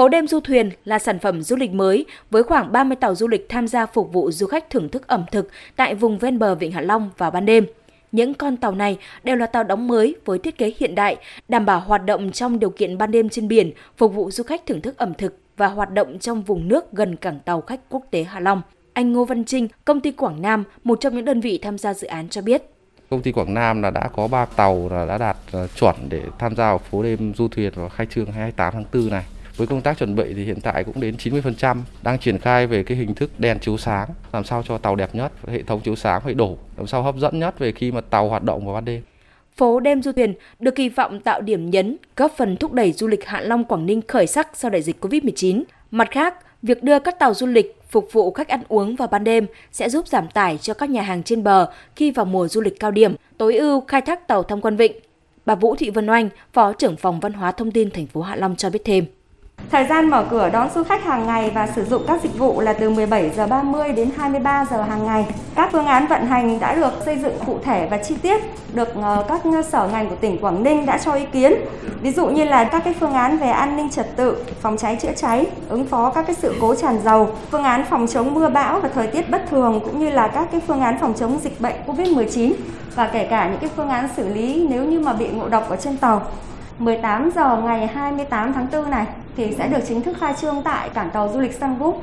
Phố đêm du thuyền là sản phẩm du lịch mới với khoảng 30 tàu du lịch tham gia phục vụ du khách thưởng thức ẩm thực tại vùng ven bờ Vịnh Hạ Long vào ban đêm. Những con tàu này đều là tàu đóng mới với thiết kế hiện đại, đảm bảo hoạt động trong điều kiện ban đêm trên biển, phục vụ du khách thưởng thức ẩm thực và hoạt động trong vùng nước gần cảng tàu khách quốc tế Hạ Long. Anh Ngô Văn Trinh, công ty Quảng Nam, một trong những đơn vị tham gia dự án cho biết. Công ty Quảng Nam là đã có 3 tàu là đã đạt ờ, chuẩn để tham gia vào phố đêm du thuyền vào khai trương 28 tháng 4 này. Với công tác chuẩn bị thì hiện tại cũng đến 90%, đang triển khai về cái hình thức đèn chiếu sáng, làm sao cho tàu đẹp nhất, hệ thống chiếu sáng phải đổ, làm sao hấp dẫn nhất về khi mà tàu hoạt động vào ban đêm. Phố đêm du thuyền được kỳ vọng tạo điểm nhấn, góp phần thúc đẩy du lịch Hạ Long Quảng Ninh khởi sắc sau đại dịch Covid-19. Mặt khác, việc đưa các tàu du lịch phục vụ khách ăn uống vào ban đêm sẽ giúp giảm tải cho các nhà hàng trên bờ khi vào mùa du lịch cao điểm, tối ưu khai thác tàu tham quan vịnh. Bà Vũ Thị Vân Oanh, Phó trưởng phòng Văn hóa Thông tin thành phố Hạ Long cho biết thêm. Thời gian mở cửa đón du khách hàng ngày và sử dụng các dịch vụ là từ 17 giờ 30 đến 23 giờ hàng ngày. Các phương án vận hành đã được xây dựng cụ thể và chi tiết, được ờ, các sở ngành của tỉnh Quảng Ninh đã cho ý kiến. Ví dụ như là các cái phương án về an ninh trật tự, phòng cháy chữa cháy, ứng phó các cái sự cố tràn dầu, phương án phòng chống mưa bão và thời tiết bất thường cũng như là các cái phương án phòng chống dịch bệnh Covid-19 và kể cả những cái phương án xử lý nếu như mà bị ngộ độc ở trên tàu. 18 giờ ngày 28 tháng 4 này thì sẽ được chính thức khai trương tại cảng tàu du lịch Sun Group.